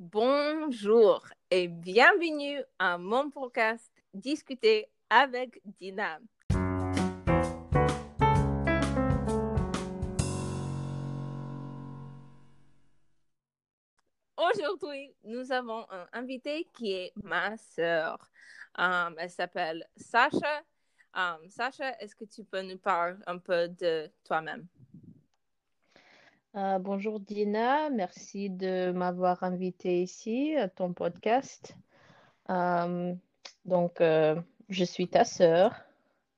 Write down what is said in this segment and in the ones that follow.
Bonjour et bienvenue à mon podcast Discuter avec Dina. Aujourd'hui, nous avons un invité qui est ma sœur. Um, elle s'appelle Sacha. Um, Sacha, est-ce que tu peux nous parler un peu de toi-même? Euh, bonjour Dina, merci de m'avoir invité ici à ton podcast. Euh, donc, euh, je suis ta sœur.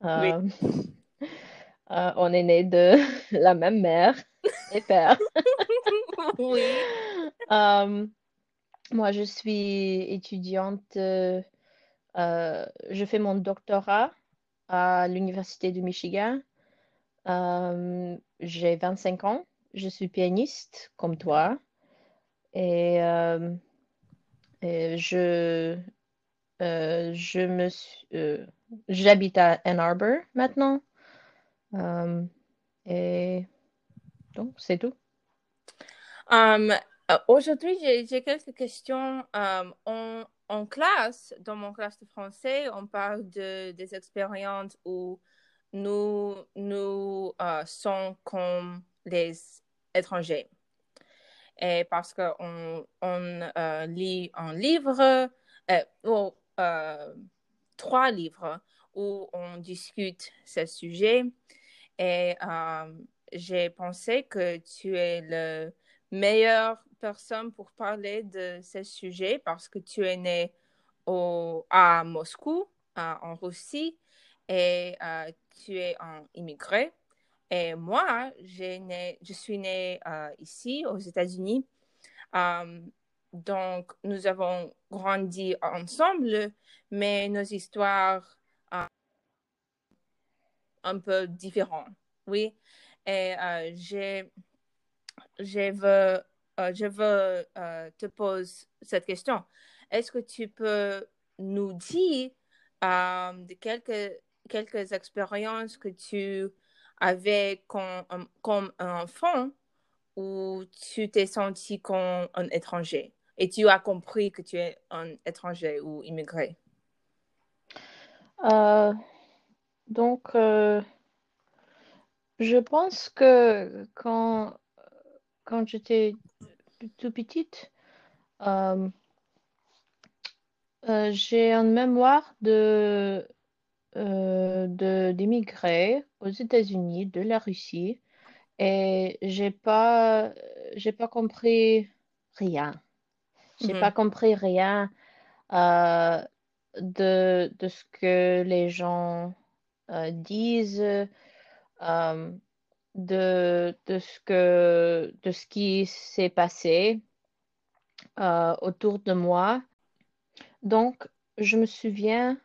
Oui. on est nés de la même mère et père. oui. moi, je suis étudiante. je fais mon doctorat à l'Université du Michigan. J'ai 25 ans je suis pianiste comme toi et, euh, je, euh, je me euh, j'habite à Ann Arbor maintenant. Et donc, c'est tout. Um, Aujourd'hui, j'ai quelques questions. Um, en, en classe, dans mon classe de français, on parle de, des expériences où nous, nous sommes comme les étrangers. Et parce qu'on on, euh, lit un livre, euh, ou, euh, trois livres où on discute ce sujet. Et j'ai pensé que tu es la meilleure personne pour parler de ce sujet parce que tu es né au, à Moscou, en Russie, et tu es un immigré. Et moi, je suis née euh, ici, aux États-Unis. Um, donc, nous avons grandi ensemble, mais nos histoires euh, un peu différentes, oui. Et euh, je veux, euh, euh, te poser cette question. Est-ce que tu peux nous dire euh, quelques, quelques expériences que tu avais comme, comme un enfant où tu t'es senti comme un étranger et tu as compris que tu es un étranger ou immigré? Euh, donc, euh, je pense que quand, quand j'étais tout petite, euh, euh, j'ai une mémoire de, euh, de, d'émigrer aux États-Unis, de la Russie, et j'ai pas, j'ai pas compris rien. J'ai pas Mhm. compris rien euh, de, de ce que les gens euh, disent, euh, de, de ce que, de ce qui s'est passé euh, autour de moi. Donc, je me souviens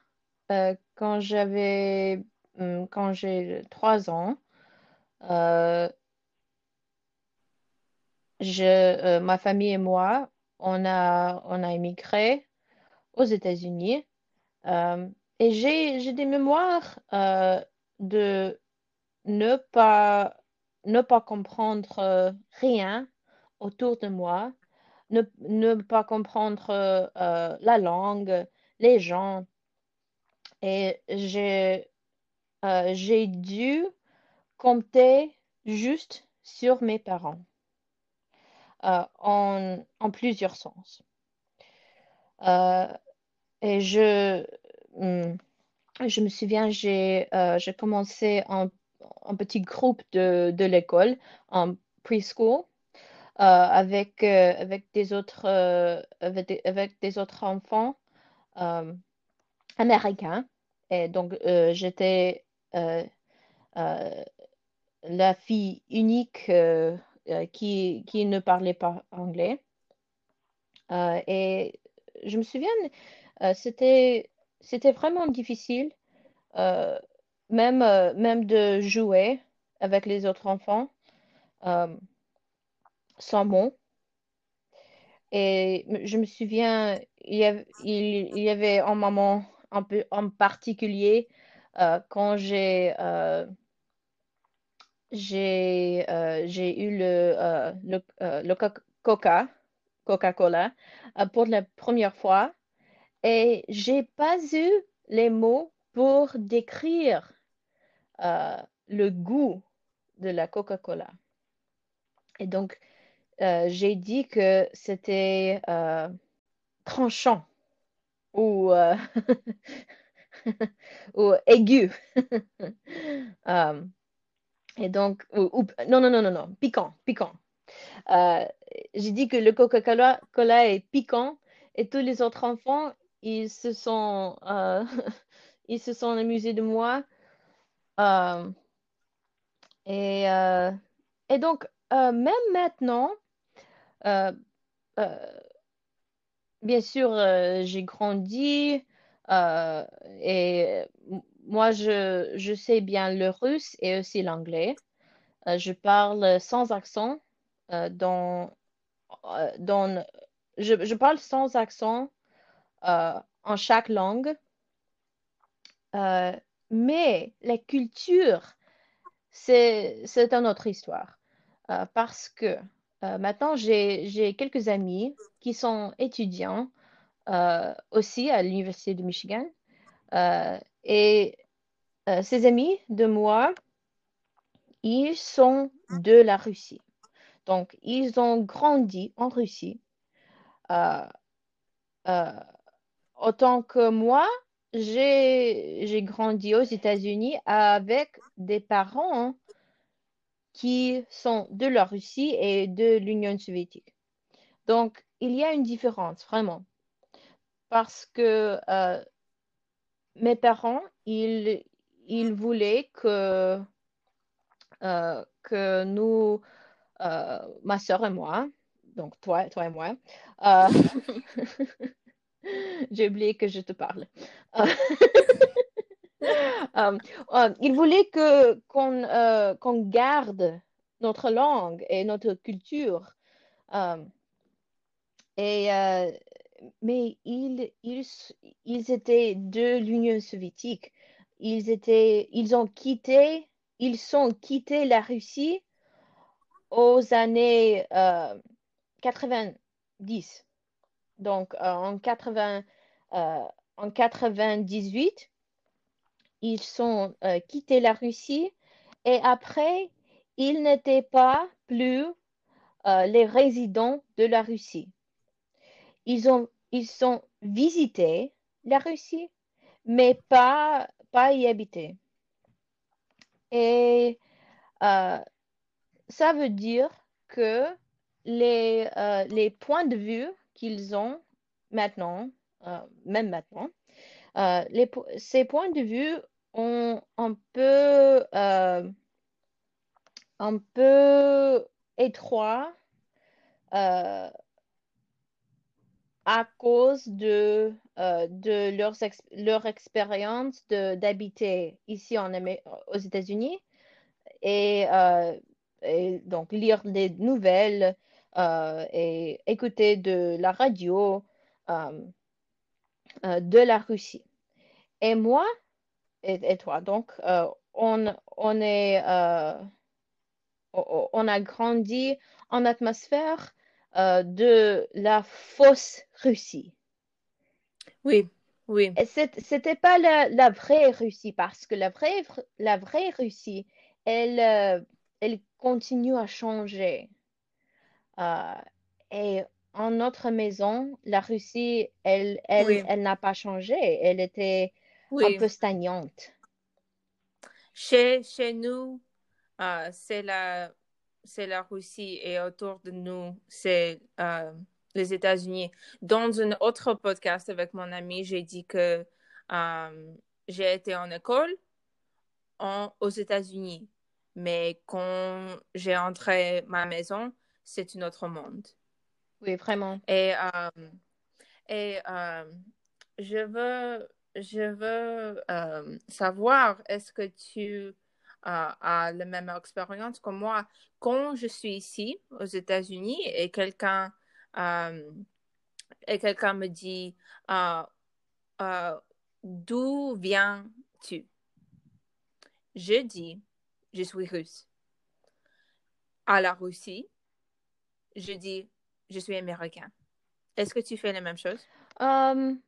euh, quand j'avais, hum, quand j'ai trois ans, euh, je, euh, ma famille et moi, on a, on a émigré aux États-Unis. Euh, et j'ai, des mémoires euh, de ne pas, ne pas comprendre rien autour de moi, ne, ne pas comprendre la langue, les gens. Et j'ai euh, j'ai dû compter juste sur mes parents euh, en, en plusieurs sens. Euh, et je, hum, je me souviens, j'ai euh, commencé en, en petit groupe de, de l'école, en preschool, euh, avec, euh, avec des autres, euh, avec des, autres enfants euh, américains. Et donc, euh, j'étais euh, euh, la fille unique qui, qui ne parlait pas anglais. Et je me souviens, c'était, c'était vraiment difficile, même, même de jouer avec les autres enfants sans mots. Et je me souviens, il y avait, il y avait un moment en particulier euh, quand j'ai euh, euh, j'ai eu le, le, le co- coca Coca-Cola pour la première fois et j'ai pas eu les mots pour décrire le goût de la Coca-Cola. Et donc, j'ai dit que c'était tranchant ou, ou aigu. et donc, non, non, non, non, non, piquant, piquant. j'ai dit que le Coca-Cola Cola est piquant et tous les autres enfants, ils se sont, ils se sont amusés de moi. et, et donc, même maintenant, bien sûr, j'ai grandi et moi, je, je, sais bien le russe et aussi l'anglais. je parle sans accent dans, dans je, je, parle sans accent en chaque langue. mais la culture, c'est une autre histoire. parce que maintenant, j'ai quelques amis qui sont étudiants aussi à l'Université de Michigan. et ces amis de moi, ils sont de la Russie. Donc, ils ont grandi en Russie. autant que moi, j'ai grandi aux États-Unis avec des parents qui sont de la Russie et de l'Union soviétique. Donc, il y a une différence, vraiment. Parce que euh, mes parents, ils, ils voulaient que, euh, que nous, euh, ma soeur et moi, donc toi, toi et moi, j'ai oublié que je te parle. Euh, euh, il voulait que, qu'on, euh, qu'on garde notre langue et notre culture. et, mais ils, ils, ils étaient de l'Union soviétique. Ils, étaient, ils ont quitté, ils sont quittés la Russie aux années 90. Donc, en, 80, en 98, ils sont euh, quittés la Russie et après, ils n'étaient pas plus euh, les résidents de la Russie. Ils ont, ils ont visité la Russie, mais pas, pas y habiter. Et euh, ça veut dire que les, les points de vue qu'ils ont maintenant, même maintenant, les, ces points de vue ont un peu, euh, un peu étroit euh, à cause de, euh, de leur, expérience d'habiter ici aux États-Unis et, donc lire des nouvelles et écouter de la radio de la Russie. Et moi, et, toi. Donc, euh, on, on, est, euh, on a grandi en atmosphère euh, de la fausse Russie. Oui, oui. C'était pas la, la, vraie Russie parce que la vraie, la vraie Russie, elle, elle continue à changer. et en notre maison, la Russie, elle, elle, elle n'a pas changé. Elle était un peu stagnante. Chez, chez nous, euh, c'est la, c'est la Russie et autour de nous, c'est euh, les États-Unis. Dans un autre podcast avec mon ami, j'ai dit que euh, j'ai été en école en, aux États-Unis, mais quand j'ai entré ma maison, c'est un autre monde. Oui, vraiment. Et, et je veux je veux euh, savoir, est-ce que tu as la même expérience que moi quand je suis ici aux États-Unis et quelqu'un euh, me dit euh, d'où viens-tu? Je dis je suis russe. À la Russie, je dis je suis américain. Est-ce que tu fais la même chose? Um,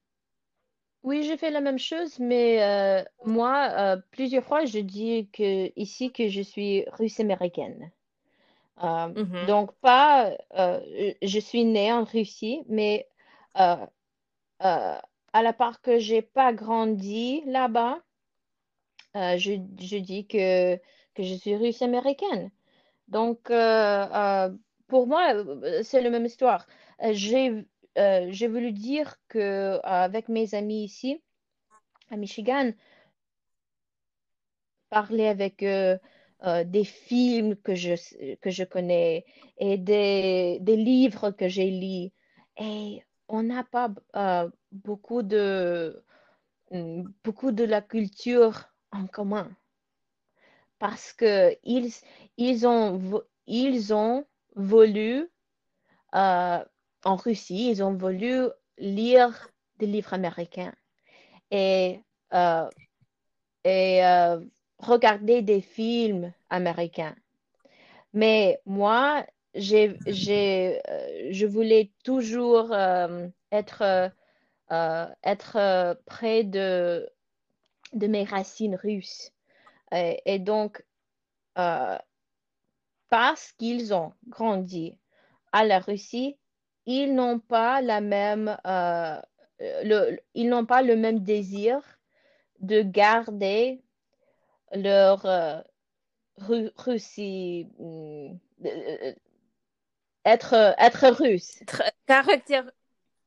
oui, je fais la même chose, mais euh, moi, euh, plusieurs fois, je dis que ici que je suis russe américaine. Euh, Mhm. donc pas, euh, je suis née en Russie, mais euh, euh, à la part que j'ai pas grandi là-bas, euh, je, je dis que, que je suis russe américaine. Donc, euh, euh, pour moi, euh, c'est la même histoire. Euh, j'ai, euh, j'ai voulu dire que euh, avec mes amis ici, à Michigan, parler avec eux euh, des films que je, que je connais et des, des livres que j'ai lus. Et on n'a pas beaucoup de, beaucoup de la culture en commun parce que ils, ils ont, ils ont voulu en Russie, ils ont voulu lire des livres américains et, euh, euh, regarder des films américains. Mais moi, euh, je voulais toujours être, être près de, de mes racines russes. Et, donc, parce qu'ils ont grandi à la Russie, ils n'ont pas la même, euh, le, ils n'ont pas le même désir de garder leur euh, Ru- Russie, hum, euh, être, être russe. Caractère...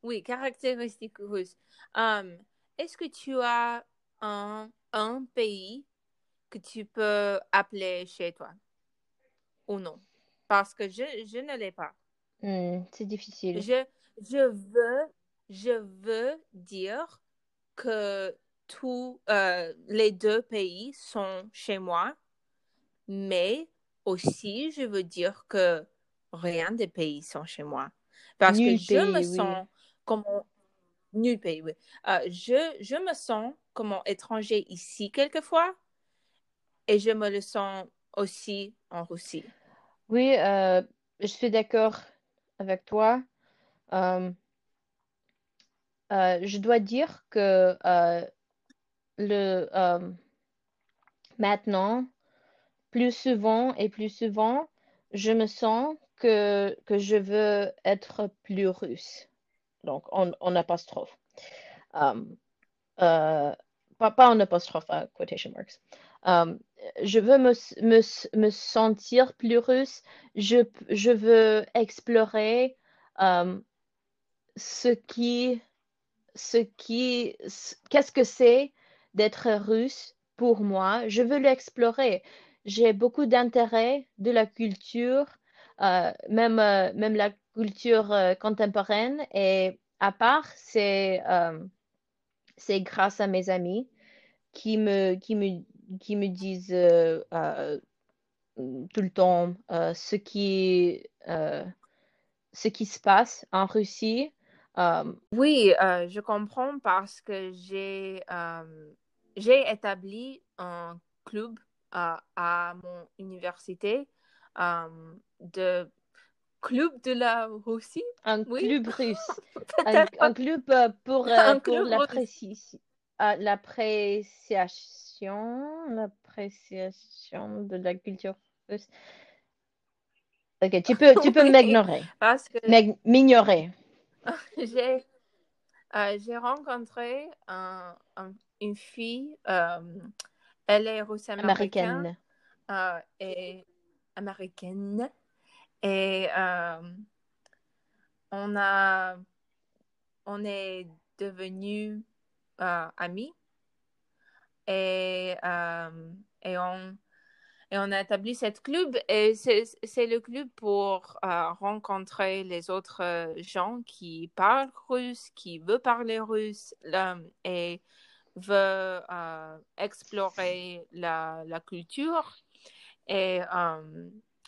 Oui, caractéristique russe. Um, est-ce que tu as un, un pays que tu peux appeler chez toi? Ou non? Parce que je, je ne l'ai pas. Hum, c'est difficile. Je, je veux, je veux dire que tous euh, les deux pays sont chez moi, mais aussi je veux dire que rien des pays sont chez moi. Parce Nul que je me pays, oui. sens comme nul pays, oui. Euh, je, je me sens comme un étranger ici quelquefois et je me le sens aussi en Russie. Oui, euh, je suis d'accord avec toi. Euh, euh, je dois dire que euh, le, maintenant, plus souvent et plus souvent, je me sens que, que je veux être plus russe. Donc, en, apostrophe. Um, pas, pas en apostrophe, uh, quotation marks. Um, je veux me, me, me sentir plus russe. Je, je veux explorer um, ce qui, ce qui, qu'est-ce que c'est d'être russe pour moi? Je veux l'explorer. J'ai beaucoup d'intérêt de la culture, euh, même, euh, même la culture euh, contemporaine. Et à part, c'est euh, c'est grâce à mes amis qui me, qui me, qui me disent euh, euh, tout le temps euh, ce qui, ce qui se passe en Russie. Oui, je comprends parce que j'ai j'ai établi un club à mon université de club de la Russie. un Oui. club russe. un, club pour, Un pour club l'appréci- euh, l'appréciation, l'appréciation de la culture russe. Ok, tu peux, tu peux Oui. m'ignorer. parce que M'ig- M'ignorer. j'ai euh, j'ai rencontré un- un- une fille, euh, elle est russe américaine. Américaine. euh, et américaine. Et euh, on a, on est devenus euh, amis. Et, euh, et, on, et on a établi cette club. Et c'est le club pour euh, rencontrer les autres euh, gens qui parlent russe, qui veulent parler russe et veulent explorer la, la culture. Et,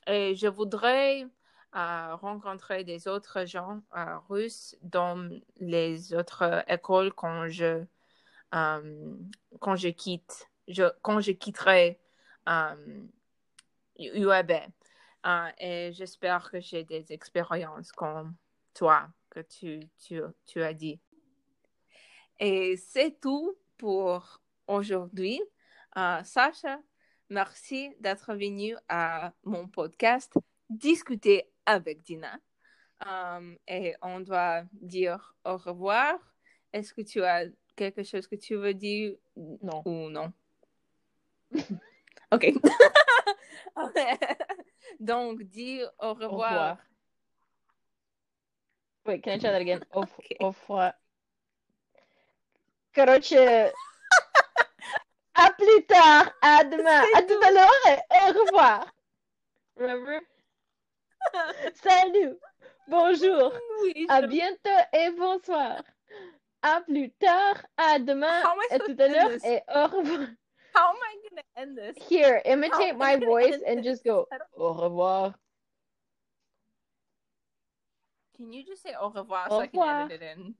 et je voudrais rencontrer des autres gens russes dans les autres écoles quand je, euh, quand je quitte, quand je quitterai euh, UAB. Euh, et j'espère que j'ai des expériences comme, toi que tu, as dit. Et c'est tout pour aujourd'hui. Euh, Sacha, merci d'être venu à mon podcast Discuter avec Dina. Um, et on doit dire au revoir. Est-ce que tu as quelque chose que tu veux dire Non. ou non? ok. Donc, dis au revoir. Au revoir. Wait, can I try that again? Au, Okay. au revoir. Короче, à plus tard, à demain, C'est à tout à l'heure et au revoir. Remember? Salut, bonjour, Oui, à je- bientôt et bonsoir. À plus tard, à demain, How am I à tout à l'heure et au revoir. How am I going to end this? Here, imitate my voice and this? just go, au revoir. Can you just say au revoir Au so I can edit it in?